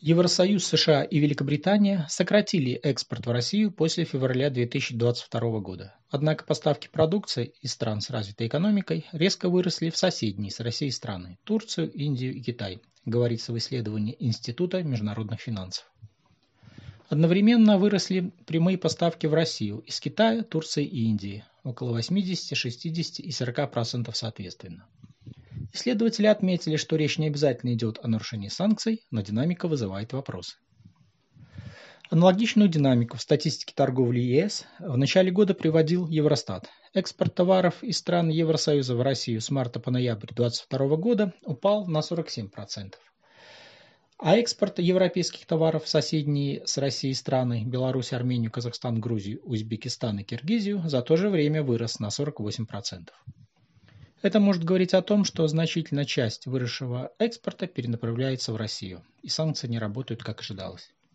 Евросоюз, США и Великобритания сократили экспорт в Россию после февраля 2022 года. Однако поставки продукции из стран с развитой экономикой резко выросли в соседние с Россией страны – Турцию, Индию и Китай, говорится в исследовании Института международных финансов. Одновременно выросли прямые поставки в Россию из Китая, Турции и Индии – около 80, 60 и 40% соответственно. Исследователи отметили, что речь не обязательно идет о нарушении санкций, но динамика вызывает вопросы. Аналогичную динамику в статистике торговли ЕС в начале года приводил Евростат. Экспорт товаров из стран Евросоюза в Россию с марта по ноябрь 2022 года упал на 47%. А экспорт европейских товаров в соседние с Россией страны – Беларусь, Армению, Казахстан, Грузию, Узбекистан и Киргизию – за то же время вырос на 48%. Это может говорить о том, что значительная часть выросшего экспорта перенаправляется в Россию, и санкции не работают, как ожидалось.